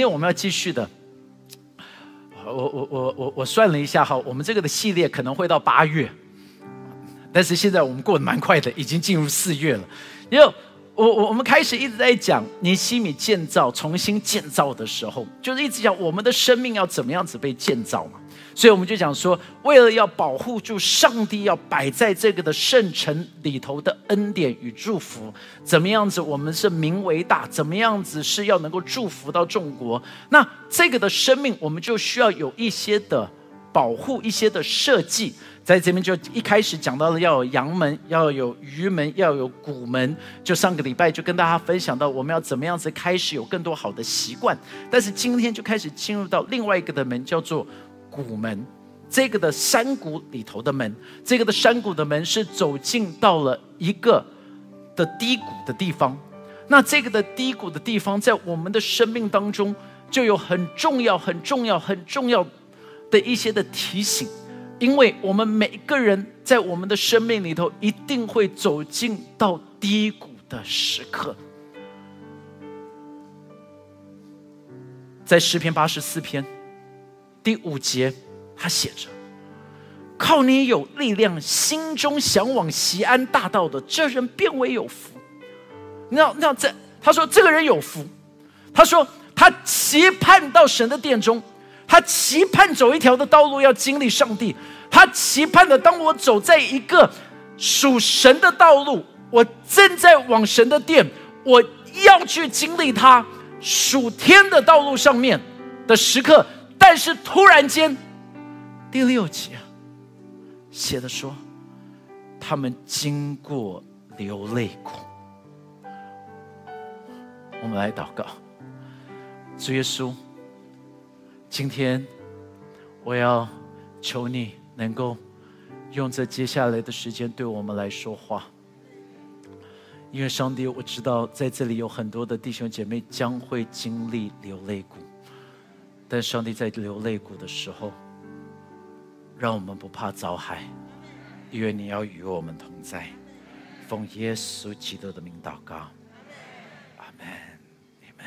天我们要继续的。我我我我我算了一下哈，我们这个的系列可能会到八月，但是现在我们过得蛮快的，已经进入四月了。因为我我我们开始一直在讲尼西米建造、重新建造的时候，就是一直讲我们的生命要怎么样子被建造嘛。所以我们就讲说，为了要保护住上帝要摆在这个的圣城里头的恩典与祝福，怎么样子我们是名为大，怎么样子是要能够祝福到众国。那这个的生命，我们就需要有一些的保护，一些的设计。在这边就一开始讲到了要有阳门，要有鱼门，要有谷门。就上个礼拜就跟大家分享到，我们要怎么样子开始有更多好的习惯。但是今天就开始进入到另外一个的门，叫做。谷门，这个的山谷里头的门，这个的山谷的门是走进到了一个的低谷的地方。那这个的低谷的地方，在我们的生命当中，就有很重要、很重要、很重要的一些的提醒，因为我们每一个人在我们的生命里头，一定会走进到低谷的时刻。在诗篇八十四篇。第五节，他写着：“靠你有力量，心中向往西安大道的这人变为有福。”你知道，你知道这他说这个人有福。他说他期盼到神的殿中，他期盼走一条的道路，要经历上帝。他期盼的，当我走在一个属神的道路，我正在往神的殿，我要去经历他属天的道路上面的时刻。但是突然间，第六节写的说，他们经过流泪谷。我们来祷告，主耶稣，今天我要求你能够用这接下来的时间对我们来说话，因为上帝，我知道在这里有很多的弟兄姐妹将会经历流泪谷。但上帝在流泪谷的时候，让我们不怕遭害，因为你要与我们同在。奉耶稣基督的名祷告，阿门，阿门。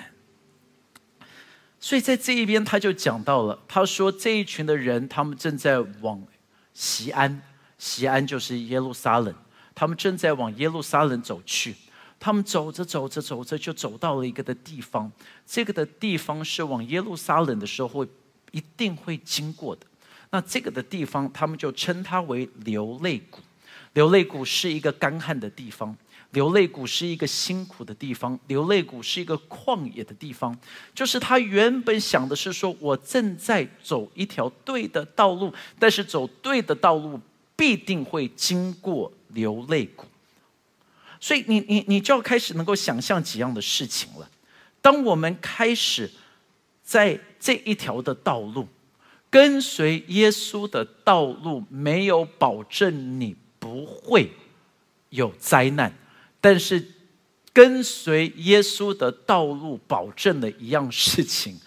所以在这一边，他就讲到了，他说这一群的人，他们正在往西安，西安就是耶路撒冷，他们正在往耶路撒冷走去。他们走着走着走着，就走到了一个的地方。这个的地方是往耶路撒冷的时候会一定会经过的。那这个的地方，他们就称它为流泪谷。流泪谷是一个干旱的地方，流泪谷是一个辛苦的地方，流泪谷是一个旷野的地方。就是他原本想的是说，我正在走一条对的道路，但是走对的道路必定会经过流泪谷。所以你你你就要开始能够想象几样的事情了。当我们开始在这一条的道路跟随耶稣的道路，没有保证你不会有灾难，但是跟随耶稣的道路保证的一样事情，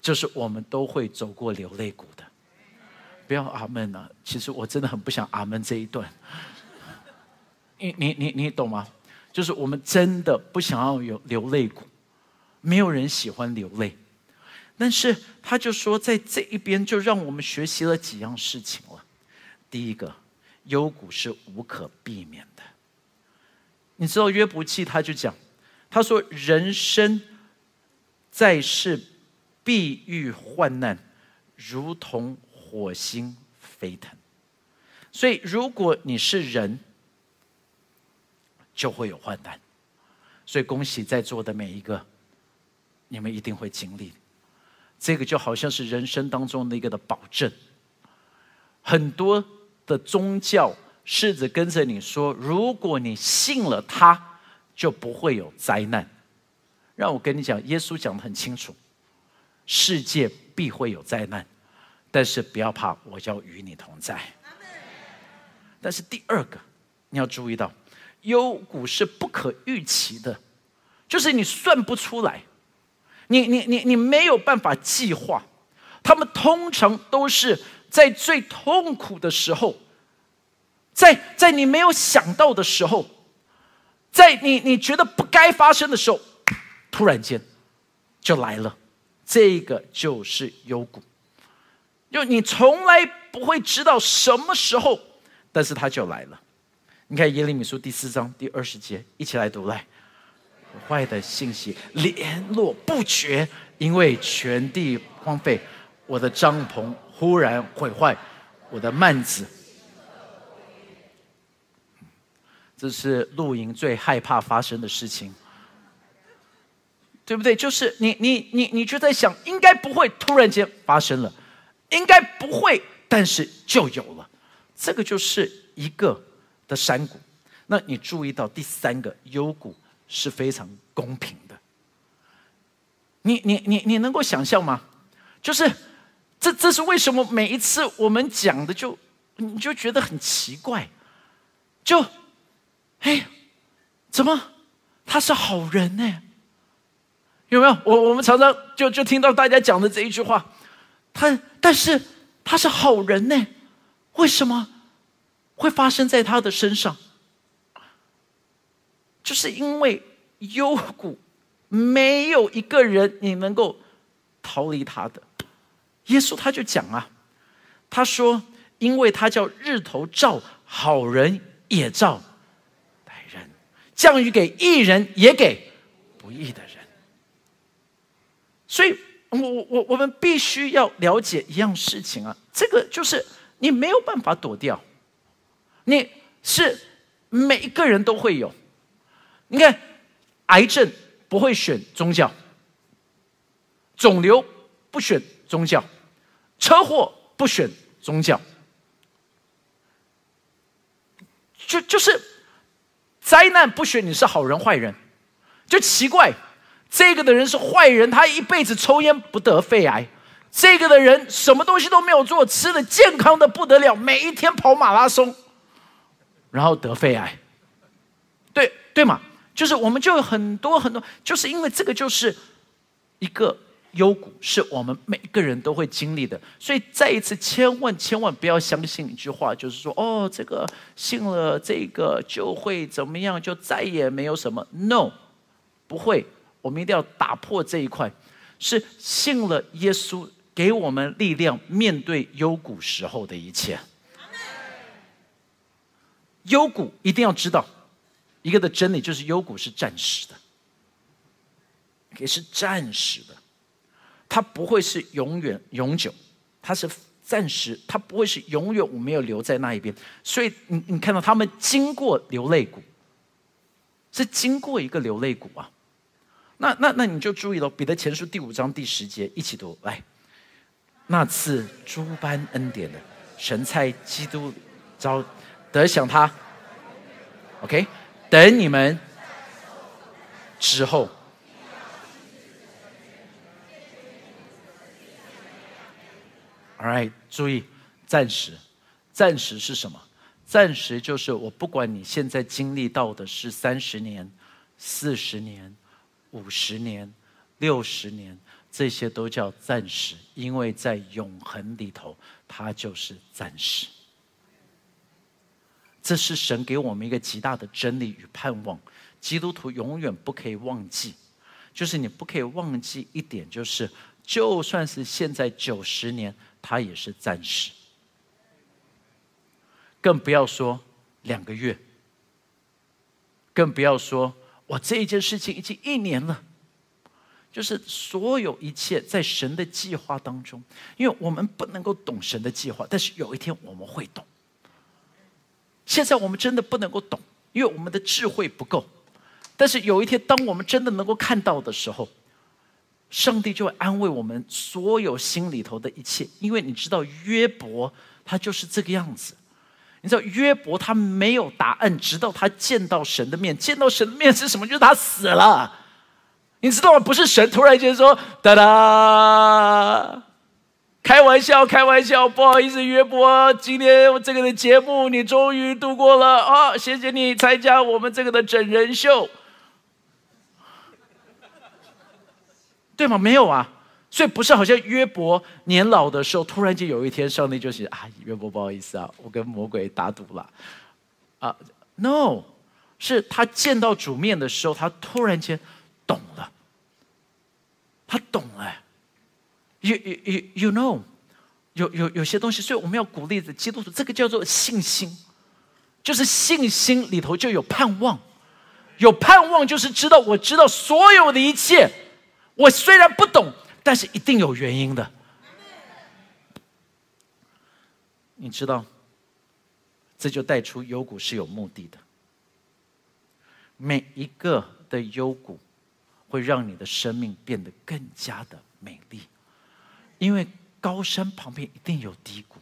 就是我们都会走过流泪谷的。不要阿门啊！其实我真的很不想阿门这一段。你你你你懂吗？就是我们真的不想要有流泪谷，没有人喜欢流泪，但是他就说，在这一边就让我们学习了几样事情了。第一个，幽谷是无可避免的。你知道约伯记他就讲，他说人生在世必遇患难，如同火星飞腾。所以如果你是人，就会有患难，所以恭喜在座的每一个，你们一定会经历。这个就好像是人生当中的一个的保证。很多的宗教试着跟着你说，如果你信了他，就不会有灾难。让我跟你讲，耶稣讲的很清楚，世界必会有灾难，但是不要怕，我要与你同在。但是第二个，你要注意到。幽谷是不可预期的，就是你算不出来，你你你你没有办法计划。他们通常都是在最痛苦的时候，在在你没有想到的时候，在你你觉得不该发生的时候，突然间就来了。这个就是幽谷。就你从来不会知道什么时候，但是它就来了。你看耶利米书第四章第二十节，一起来读来。坏的信息联络不绝，因为全地荒废，我的帐篷忽然毁坏，我的幔子。这是露营最害怕发生的事情，对不对？就是你你你你就在想，应该不会突然间发生了，应该不会，但是就有了。这个就是一个的山谷。那你注意到第三个幽谷是非常公平的。你你你你能够想象吗？就是这这是为什么每一次我们讲的就你就觉得很奇怪，就。哎，怎么？他是好人呢？有没有？我我们常常就就听到大家讲的这一句话，他但是他是好人呢？为什么会发生在他的身上？就是因为幽谷没有一个人你能够逃离他的。耶稣他就讲啊，他说，因为他叫日头照好人也照歹人。降雨给义人，也给不义的人。所以，我我我们必须要了解一样事情啊，这个就是你没有办法躲掉，你是每一个人都会有。你看，癌症不会选宗教，肿瘤不选宗教，车祸不选宗教，就就是。灾难不选你是好人坏人，就奇怪。这个的人是坏人，他一辈子抽烟不得肺癌；这个的人什么东西都没有做，吃的健康的不得了，每一天跑马拉松，然后得肺癌。对对嘛？就是我们就有很多很多，就是因为这个就是一个。幽谷是我们每个人都会经历的，所以再一次，千万千万不要相信一句话，就是说，哦，这个信了这个就会怎么样，就再也没有什么。No，不会，我们一定要打破这一块，是信了耶稣给我们力量，面对幽谷时候的一切。幽谷一定要知道一个的真理，就是幽谷是暂时的，也是暂时的。它不会是永远永久，它是暂时，它不会是永远。我没有留在那一边，所以你你看到他们经过流泪谷，是经过一个流泪谷啊。那那那你就注意了，《彼得前书》第五章第十节，一起读来。那次诸般恩典的神在基督招得想他，OK，等你们之后。All right，注意，暂时，暂时是什么？暂时就是我不管你现在经历到的是三十年、四十年、五十年、六十年，这些都叫暂时，因为在永恒里头，它就是暂时。这是神给我们一个极大的真理与盼望，基督徒永远不可以忘记，就是你不可以忘记一点，就是就算是现在九十年。它也是暂时，更不要说两个月，更不要说我这一件事情已经一年了。就是所有一切在神的计划当中，因为我们不能够懂神的计划，但是有一天我们会懂。现在我们真的不能够懂，因为我们的智慧不够。但是有一天，当我们真的能够看到的时候。上帝就会安慰我们所有心里头的一切，因为你知道约伯他就是这个样子。你知道约伯他没有答案，直到他见到神的面。见到神的面是什么？就是他死了。你知道吗？不是神突然间说：“哒哒，开玩笑，开玩笑，不好意思，约伯，今天这个的节目你终于度过了啊！谢谢你参加我们这个的整人秀。”对吗？没有啊，所以不是好像约伯年老的时候，突然间有一天，上帝就是啊，约伯不好意思啊，我跟魔鬼打赌了啊。No，是他见到主面的时候，他突然间懂了，他懂了，You you you you know，有有有些东西，所以我们要鼓励的基督徒，这个叫做信心，就是信心里头就有盼望，有盼望就是知道我知道所有的一切，我虽然不懂，但是一定有原因的。你知道，这就带出幽谷是有目的的，每一个的幽谷会让你的生命变得更加的美丽。因为高山旁边一定有低谷，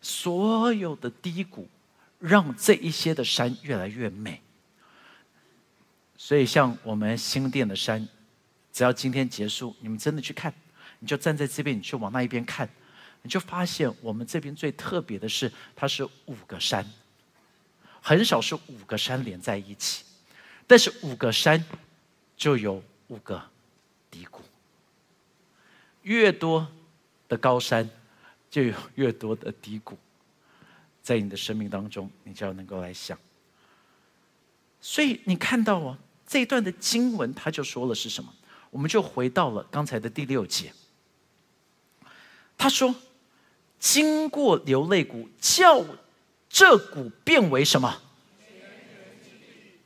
所有的低谷让这一些的山越来越美。所以，像我们新店的山，只要今天结束，你们真的去看，你就站在这边，你去往那一边看，你就发现我们这边最特别的是，它是五个山，很少是五个山连在一起，但是五个山就有五个低谷。越多的高山，就有越多的低谷，在你的生命当中，你就要能够来想。所以你看到哦，这一段的经文，他就说了是什么？我们就回到了刚才的第六节。他说：“经过流泪谷，叫这谷变为什么？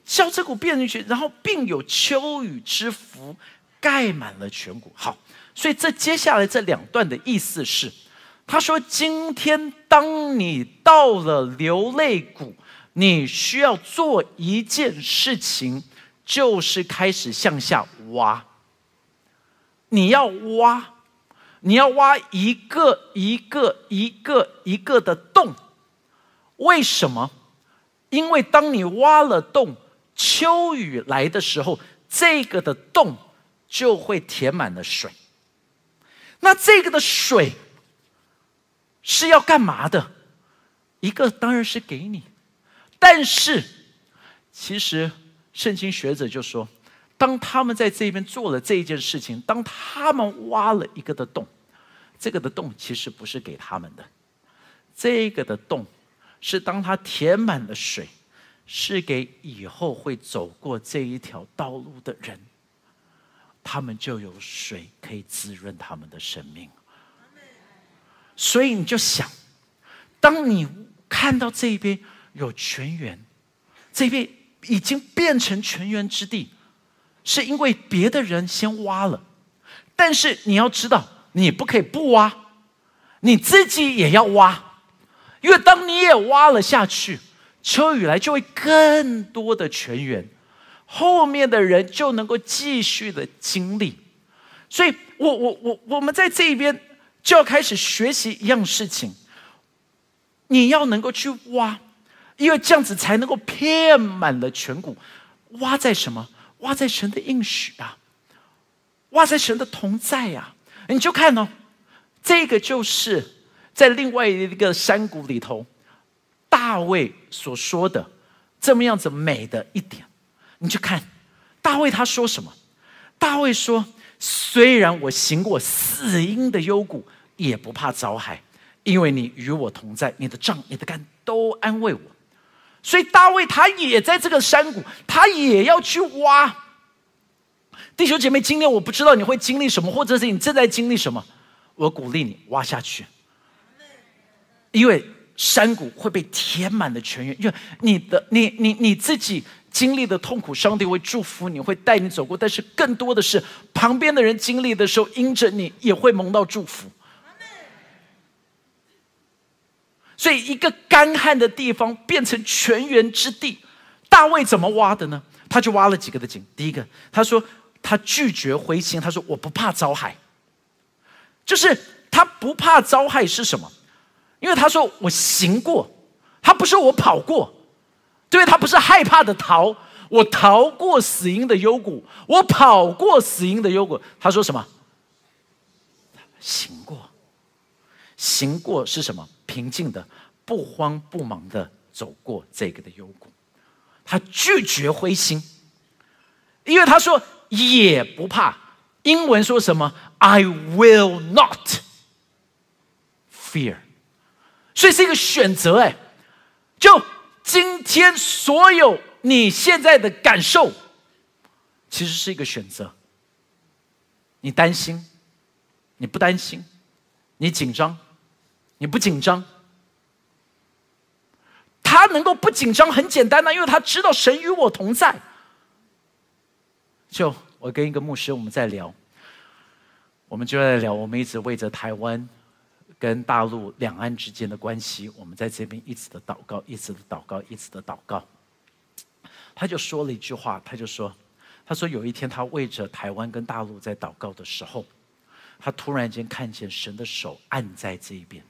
叫这谷变进去，然后并有秋雨之福盖满了全谷。”好。所以这接下来这两段的意思是，他说：“今天当你到了流泪谷，你需要做一件事情，就是开始向下挖。你要挖，你要挖一个一个一个一个的洞。为什么？因为当你挖了洞，秋雨来的时候，这个的洞就会填满了水。”那这个的水是要干嘛的？一个当然是给你，但是其实圣经学者就说，当他们在这边做了这一件事情，当他们挖了一个的洞，这个的洞其实不是给他们的，这个的洞是当他填满了水，是给以后会走过这一条道路的人。他们就有水可以滋润他们的生命，所以你就想，当你看到这边有泉源，这边已经变成泉源之地，是因为别的人先挖了，但是你要知道，你不可以不挖，你自己也要挖，因为当你也挖了下去，秋雨来就会更多的泉源。后面的人就能够继续的经历，所以我我我我们在这一边就要开始学习一样事情。你要能够去挖，因为这样子才能够遍满了全谷。挖在什么？挖在神的应许啊，挖在神的同在呀。你就看哦，这个就是在另外一个山谷里头，大卫所说的这么样子美的一点。你去看大卫他说什么？大卫说：“虽然我行过死荫的幽谷，也不怕遭害，因为你与我同在，你的杖、你的竿都安慰我。”所以大卫他也在这个山谷，他也要去挖。弟兄姐妹，今天我不知道你会经历什么，或者是你正在经历什么，我鼓励你挖下去，因为山谷会被填满的泉源，因为你的你你你自己。经历的痛苦，上帝会祝福你，会带你走过。但是更多的是，旁边的人经历的时候，因着你也会蒙到祝福。所以，一个干旱的地方变成泉源之地。大卫怎么挖的呢？他就挖了几个的井。第一个，他说他拒绝灰心，他说我不怕遭害。就是他不怕遭害是什么？因为他说我行过，他不是我跑过。因为他不是害怕的逃，我逃过死荫的幽谷，我跑过死荫的幽谷。他说什么？行过，行过是什么？平静的、不慌不忙的走过这个的幽谷。他拒绝灰心，因为他说也不怕。英文说什么？I will not fear。所以是一个选择，哎，就。今天所有你现在的感受，其实是一个选择。你担心，你不担心，你紧张，你不紧张。他能够不紧张，很简单呐，因为他知道神与我同在。就我跟一个牧师我们在聊，我们就在聊，我们一直为着台湾跟大陆两岸之间的关系，我们在这边一直的祷告，一直的祷告，一直的祷告。他就说了一句话，他就说：“他说有一天他为着台湾跟大陆在祷告的时候，他突然间看见神的手按在这一边，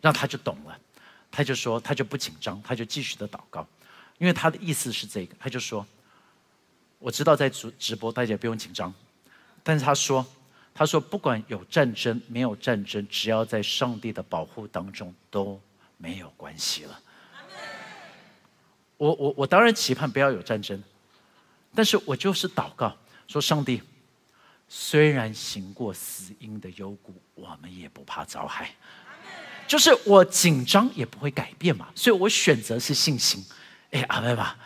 让他就懂了。他就说他就不紧张，他就继续的祷告，因为他的意思是这个，他就说。”我知道在直直播，大家不用紧张。但是他说：“他说不管有战争没有战争，只要在上帝的保护当中都没有关系了。”我我我当然期盼不要有战争，但是我就是祷告说：“上帝，虽然行过死荫的幽谷，我们也不怕遭害。”就是我紧张也不会改变嘛，所以我选择是信心。哎，阿妹吧。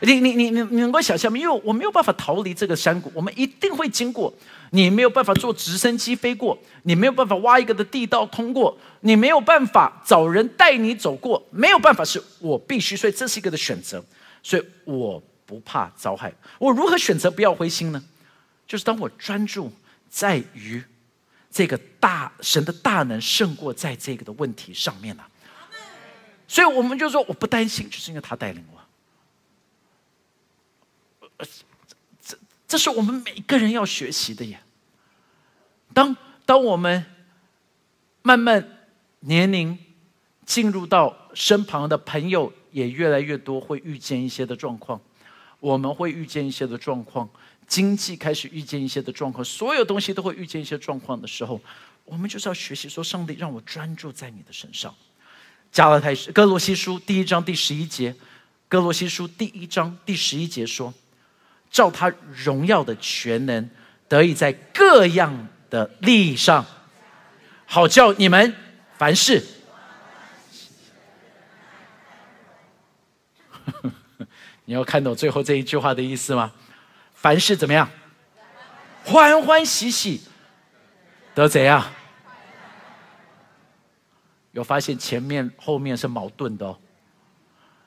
你你你你你能够想象吗？因为我没有办法逃离这个山谷，我们一定会经过。你没有办法坐直升机飞过，你没有办法挖一个的地道通过，你没有办法找人带你走过，没有办法，是我必须。所以这是一个的选择，所以我不怕遭害。我如何选择不要灰心呢？就是当我专注在于这个大神的大能胜过在这个的问题上面了。所以我们就说我不担心，就是因为他带领我。这是我们每个人要学习的呀。当当我们慢慢年龄进入到身旁的朋友也越来越多，会遇见一些的状况，我们会遇见一些的状况，经济开始遇见一些的状况，所有东西都会遇见一些状况的时候，我们就是要学习说：上帝让我专注在你的身上。加拉太书、哥罗西书第一章第十一节，哥罗西书第一章第十一节说。照他荣耀的全能，得以在各样的利益上，好叫你们凡事。你要看懂最后这一句话的意思吗？凡事怎么样？欢欢喜喜，得怎样？有发现前面后面是矛盾的哦，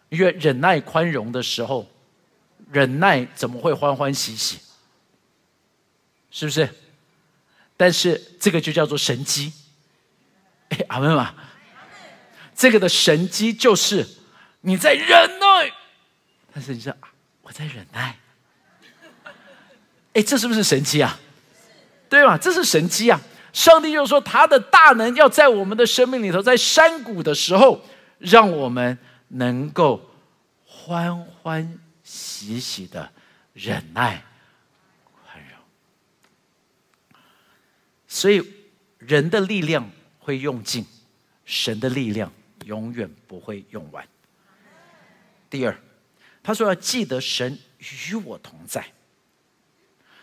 越忍耐宽容的时候。忍耐怎么会欢欢喜喜？是不是？但是这个就叫做神机。哎，阿门嘛。这个的神机就是你在忍耐，但是你说我在忍耐。哎，这是不是神机啊？对吧？这是神机啊！上帝就说他的大能要在我们的生命里头，在山谷的时候，让我们能够欢欢。喜喜的忍耐、宽容，所以人的力量会用尽，神的力量永远不会用完。第二，他说要记得神与我同在。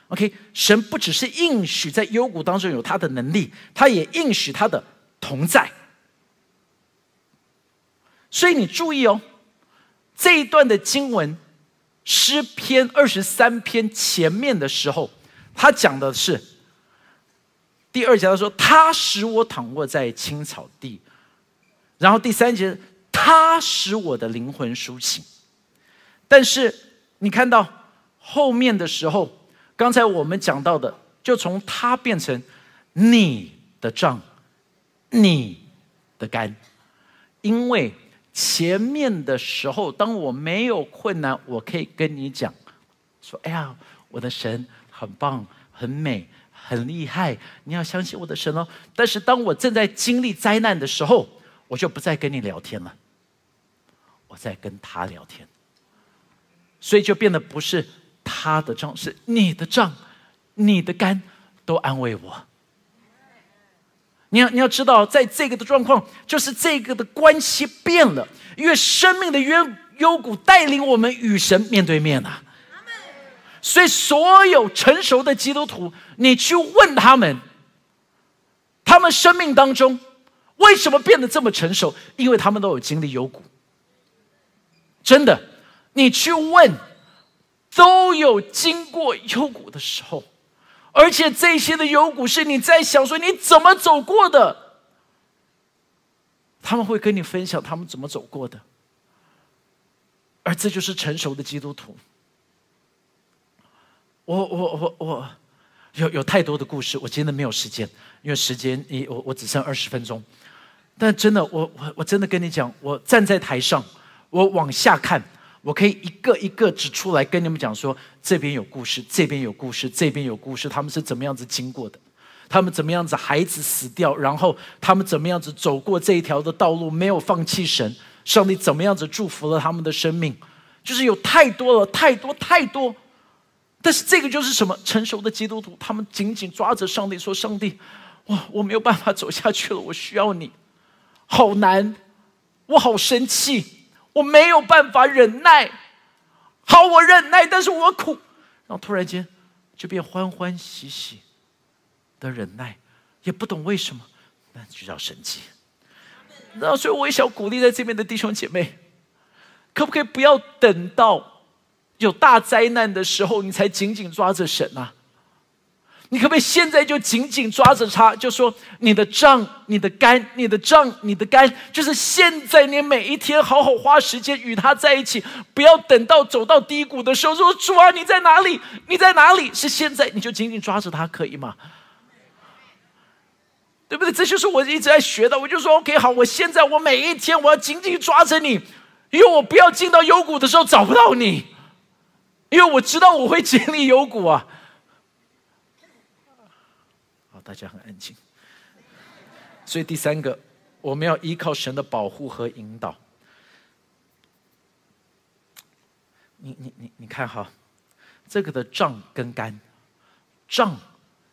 OK，神不只是应许在幽谷当中有他的能力，他也应许他的同在。所以你注意哦，这一段的经文。诗篇二十三篇前面的时候，他讲的是第二节，他说：“他使我躺卧在青草地。”然后第三节，他使我的灵魂苏醒。但是你看到后面的时候，刚才我们讲到的，就从他变成你的杖，你的肝，因为。前面的时候，当我没有困难，我可以跟你讲，说：“哎呀，我的神很棒、很美、很厉害，你要相信我的神哦。”但是当我正在经历灾难的时候，我就不再跟你聊天了，我在跟他聊天，所以就变得不是他的账，是你的账，你的肝都安慰我。你要你要知道，在这个的状况，就是这个的关系变了，因为生命的幽幽谷带领我们与神面对面啊。所以，所有成熟的基督徒，你去问他们，他们生命当中为什么变得这么成熟？因为他们都有经历幽谷。真的，你去问，都有经过幽谷的时候。而且这些的幽谷是你在想说你怎么走过的，他们会跟你分享他们怎么走过的，而这就是成熟的基督徒。我我我我有有太多的故事，我真的没有时间，因为时间你我我只剩二十分钟。但真的，我我我真的跟你讲，我站在台上，我往下看，我可以一个一个指出来跟你们讲说，这边有故事，这边有故事，这边有故事，他们是怎么样子经过的，他们怎么样子孩子死掉，然后他们怎么样子走过这一条的道路，没有放弃神，上帝怎么样子祝福了他们的生命，就是有太多了，太多太多。但是这个就是什么？成熟的基督徒，他们紧紧抓着上帝说：“上帝，哇，我没有办法走下去了，我需要你。”好难，我好生气，我没有办法忍耐。好，我忍耐，但是我苦。然后突然间就变欢欢喜喜的忍耐，也不懂为什么，那就叫神迹。然后，所以我也想鼓励在这边的弟兄姐妹，可不可以不要等到有大灾难的时候，你才紧紧抓着神啊？你可不可以现在就紧紧抓着他，就说你的杖、你的肝、你的杖、你的肝，就是现在你每一天好好花时间与他在一起，不要等到走到低谷的时候说主啊你在哪里？你在哪里？是现在你就紧紧抓着他，可以吗？对不对？这就是我一直在学的。我就说 OK 好，我现在我每一天我要紧紧抓着你，因为我不要进到幽谷的时候找不到你，因为我知道我会经历幽谷啊。大家很安静，所以第三个，我们要依靠神的保护和引导。你你你你看哈，这个的杖跟杆，杖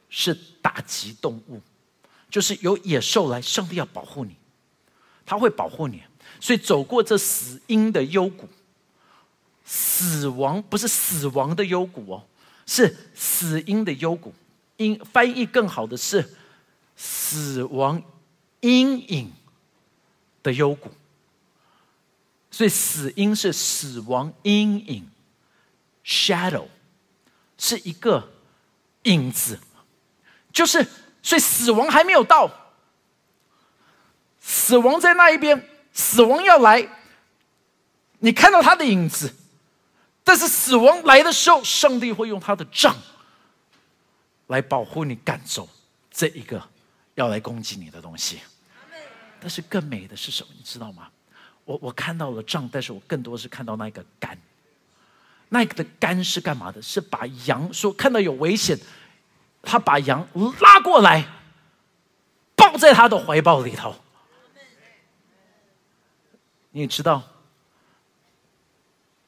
是打击动物，就是有野兽来，上帝要保护你，他会保护你。所以走过这死荫的幽谷，死亡不是死亡的幽谷哦，是死荫的幽谷。因翻译更好的是死亡阴影的幽谷，所以死因是死亡阴影，shadow 是一个影子，就是所以死亡还没有到，死亡在那一边，死亡要来，你看到他的影子，但是死亡来的时候，上帝会用他的杖。来保护你赶走这一个要来攻击你的东西，但是更美的是什么？你知道吗？我我看到了杖，但是我更多是看到那个杆。那个的杆是干嘛的？是把羊说看到有危险，他把羊拉过来，抱在他的怀抱里头。你知道，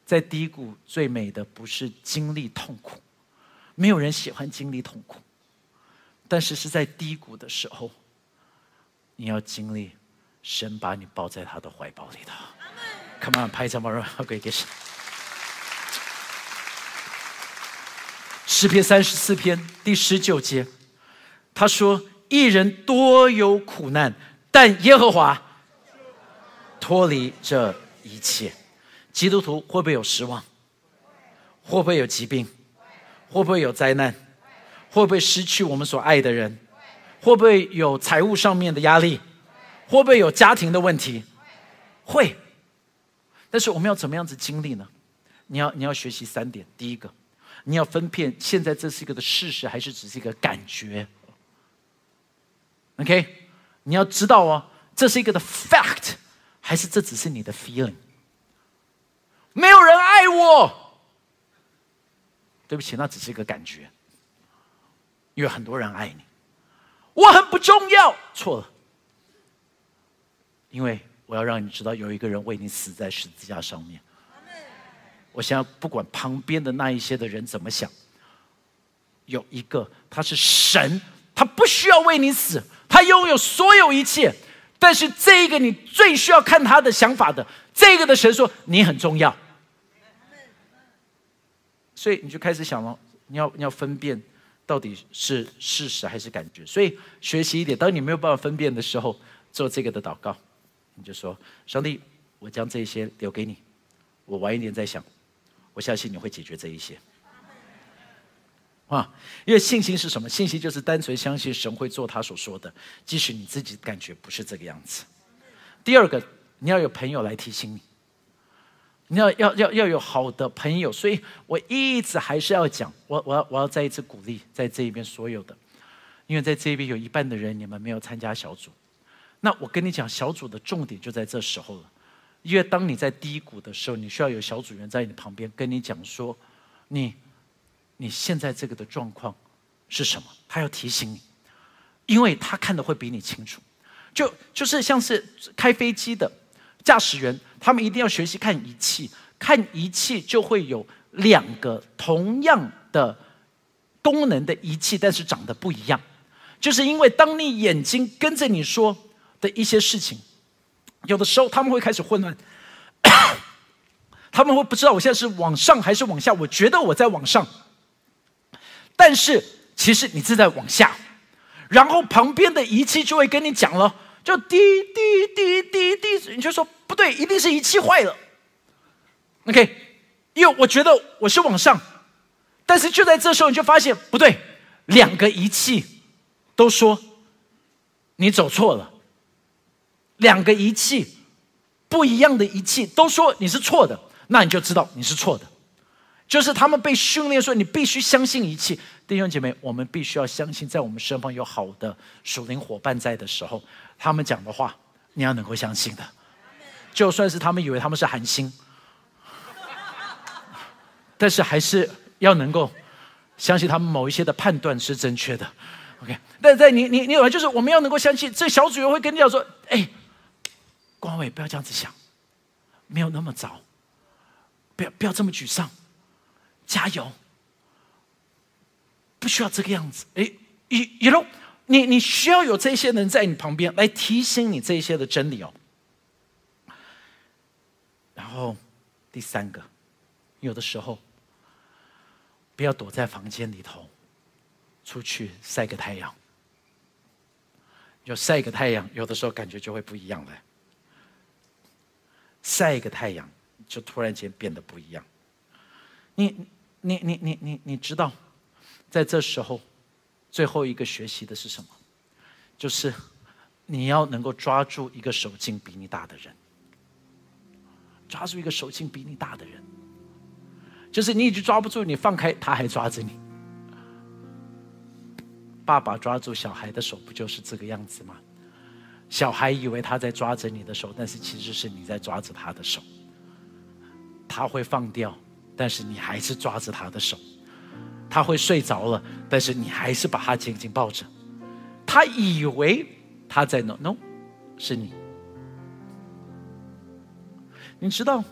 在低谷最美的不是经历痛苦。没有人喜欢经历痛苦，但是是在低谷的时候，你要经历神把你抱在他的怀抱里的。Come on，拍一张毛绒好给给神。诗篇三十四篇第十九节，他说：“一人多有苦难，但耶和华脱离这一切。”基督徒会不会有失望？会不会有疾病？会不会有灾难？会不会失去我们所爱的人？会不会有财务上面的压力？会不会有家庭的问题？会。但是我们要怎么样子经历呢？你要你要学习三点。第一个，你要分辨现在这是一个的事实，还是只是一个感觉。OK，你要知道哦，这是一个的 fact，还是这只是你的 feeling？没有人爱我。对不起，那只是一个感觉，因为很多人爱你，我很不重要。错了，因为我要让你知道，有一个人为你死在十字架上面。我想要不管旁边的那一些的人怎么想，有一个他是神，他不需要为你死，他拥有所有一切。但是这一个你最需要看他的想法的，这个的神说你很重要。所以你就开始想了，你要你要分辨到底是事实还是感觉。所以学习一点，当你没有办法分辨的时候，做这个的祷告，你就说：上帝，我将这些留给你，我晚一点再想，我相信你会解决这一些。啊，因为信心是什么？信心就是单纯相信神会做他所说的，即使你自己感觉不是这个样子。第二个，你要有朋友来提醒你，你要要要要有好的朋友。所以我一直还是要讲，我我要我要再一次鼓励在这一边所有的，因为在这一边有一半的人你们没有参加小组，那我跟你讲，小组的重点就在这时候了。因为当你在低谷的时候，你需要有小组员在你旁边跟你讲说，你你现在这个的状况是什么？他要提醒你，因为他看的会比你清楚。就就是像是开飞机的驾驶员，他们一定要学习看仪器，看仪器就会有两个同样的功能的仪器，但是长得不一样。就是因为当你眼睛跟着你说的一些事情。有的时候他们会开始混乱，他们会不知道我现在是往上还是往下。我觉得我在往上，但是其实你是在往下。然后旁边的仪器就会跟你讲了，就滴滴滴滴滴，你就说不对，一定是仪器坏了。OK，因为我觉得我是往上，但是就在这时候你就发现不对，两个仪器都说你走错了。两个仪器不一样的仪器都说你是错的，那你就知道你是错的。就是他们被训练说你必须相信仪器，弟兄姐妹，我们必须要相信，在我们身旁有好的属灵伙伴在的时候，他们讲的话你要能够相信的。就算是他们以为他们是韩星，但是还是要能够相信他们某一些的判断是正确的。OK，但在你你你有就是我们要能够相信，这小组员会跟你讲说，哎。光伟，不要这样子想，没有那么糟，不要不要这么沮丧，加油，不需要这个样子。哎，一一路，你你需要有这些人在你旁边来提醒你这些的真理哦。然后第三个，有的时候不要躲在房间里头，出去晒个太阳。就晒一个太阳，有的时候感觉就会不一样了。晒一个太阳，就突然间变得不一样。你、你、你、你、你，你知道，在这时候，最后一个学习的是什么？就是你要能够抓住一个手劲比你大的人，抓住一个手劲比你大的人。就是你已经抓不住，你放开，他还抓着你。爸爸抓住小孩的手，不就是这个样子吗？小孩以为他在抓着你的手，但是其实是你在抓着他的手。他会放掉，但是你还是抓着他的手。他会睡着了，但是你还是把他紧紧抱着。他以为他在 no no，是你。你知道，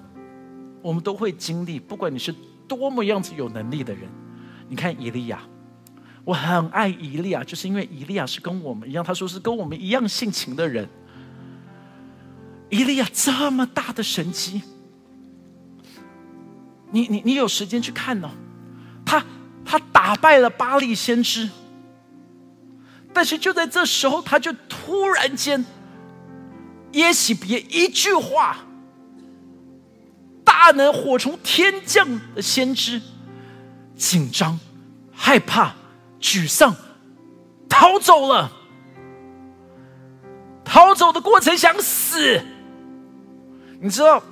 我们都会经历，不管你是多么样子有能力的人，你看以利亚。我很爱以利亚，就是因为以利亚是跟我们一样，他说是跟我们一样性情的人。以利亚这么大的神迹，你你你有时间去看呢？他他打败了巴利先知，但是就在这时候，他就突然间，耶喜别一句话，大能火从天降的先知，紧张害怕。沮丧，逃走了。逃走的过程想死，你知道，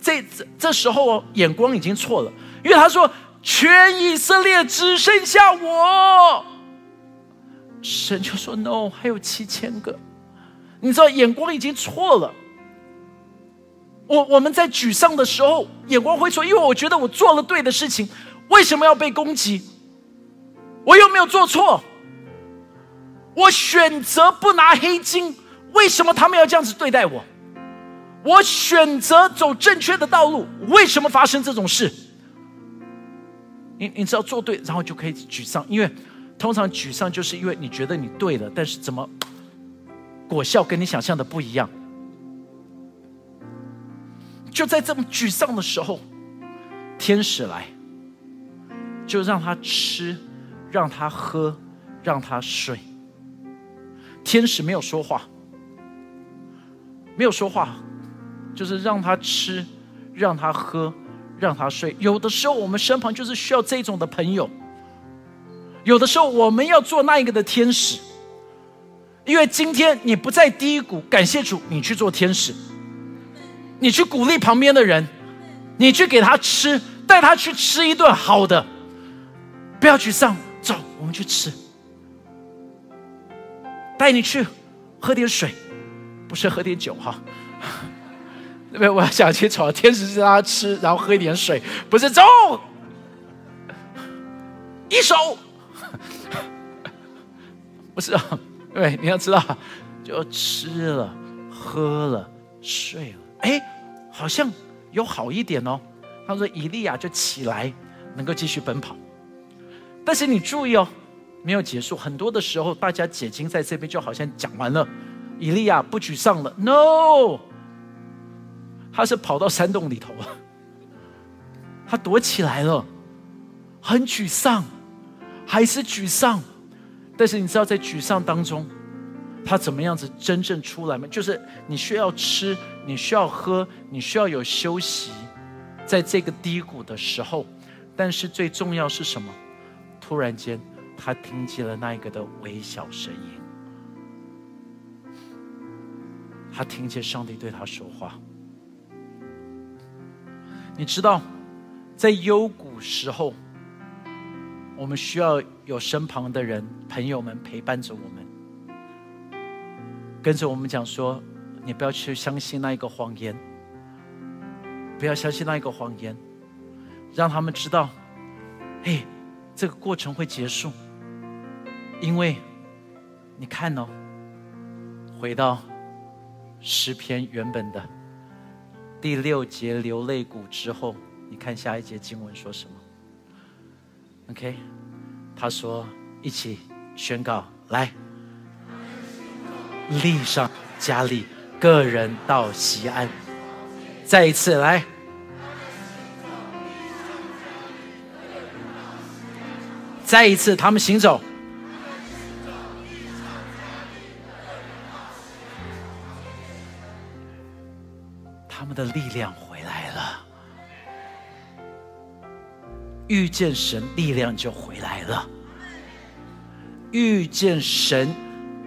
这这这时候眼光已经错了，因为他说全以色列只剩下我。神就说 no，还有七千个。你知道眼光已经错了。我我们在沮丧的时候眼光会错，因为我觉得我做了对的事情，为什么要被攻击？我又没有做错，我选择不拿黑金，为什么他们要这样子对待我？我选择走正确的道路，为什么发生这种事？你你知道做对，然后就可以沮丧，因为通常沮丧就是因为你觉得你对了，但是怎么果效跟你想象的不一样？就在这么沮丧的时候，天使来，就让他吃。让他喝，让他睡。天使没有说话，没有说话，就是让他吃，让他喝，让他睡。有的时候，我们身旁就是需要这种的朋友，有的时候我们要做那一个的天使，因为今天你不在低谷，感谢主，你去做天使，你去鼓励旁边的人，你去给他吃，带他去吃一顿好的，不要沮丧，走，我们去吃，带你去喝点水，不是喝点酒哈。那边，我要讲清楚，天使是让他吃，然后喝一点水，不是走，一手。不是啊，对，你要知道，就吃了、喝了、睡了，哎，好像有好一点哦。他说：“以利亚就起来，能够继续奔跑。”但是你注意哦，没有结束。很多的时候，大家解经在这边就好像讲完了，以利亚不沮丧了。No，他是跑到山洞里头了，他躲起来了，很沮丧。还是沮丧，但是你知道在沮丧当中，他怎么样子真正出来吗？就是你需要吃，你需要喝，你需要有休息，在这个低谷的时候，但是最重要是什么？突然间，他听见了那一个的微小声音，他听见上帝对他说话。你知道，在幽谷时候。我们需要有身旁的人、朋友们陪伴着我们，跟着我们讲说：你不要去相信那一个谎言，不要相信那一个谎言，让他们知道，嘿，这个过程会结束。因为，你看哦，回到诗篇原本的第六节流泪谷之后，你看下一节经文说什么？OK，他说：“一起宣告，来，立上加利，个人到西安。再一次来，再一次，他们行走，他们的力量回来了。”遇见神，力量就回来了；遇见神，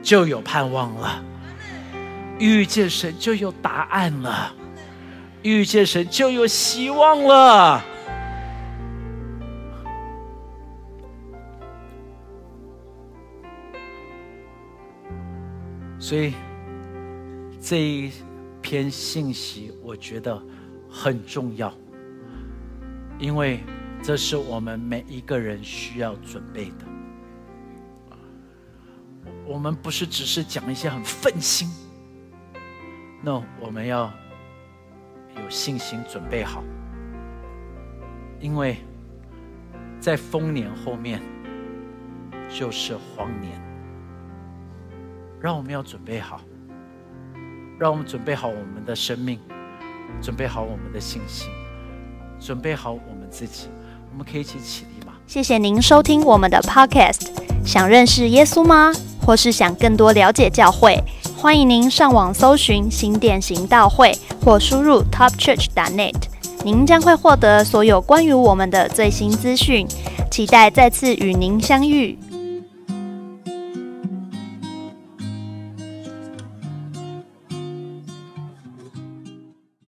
就有盼望了；遇见神，就有答案了；遇见神，就有希望了。所以这一篇信息，我觉得很重要，因为。这是我们每一个人需要准备的。我们不是只是讲一些很愤心，no，我们要有信心准备好，因为在丰年后面就是荒年，让我们要准备好，让我们准备好我们的生命，准备好我们的信心，准备好我们自己。我们可以一起起立吗？谢谢您收听我们的 Podcast。想认识耶稣吗？或是想更多了解教会？欢迎您上网搜寻新店行道会，或输入 topchurch.net，您将会获得所有关于我们的最新资讯。期待再次与您相遇。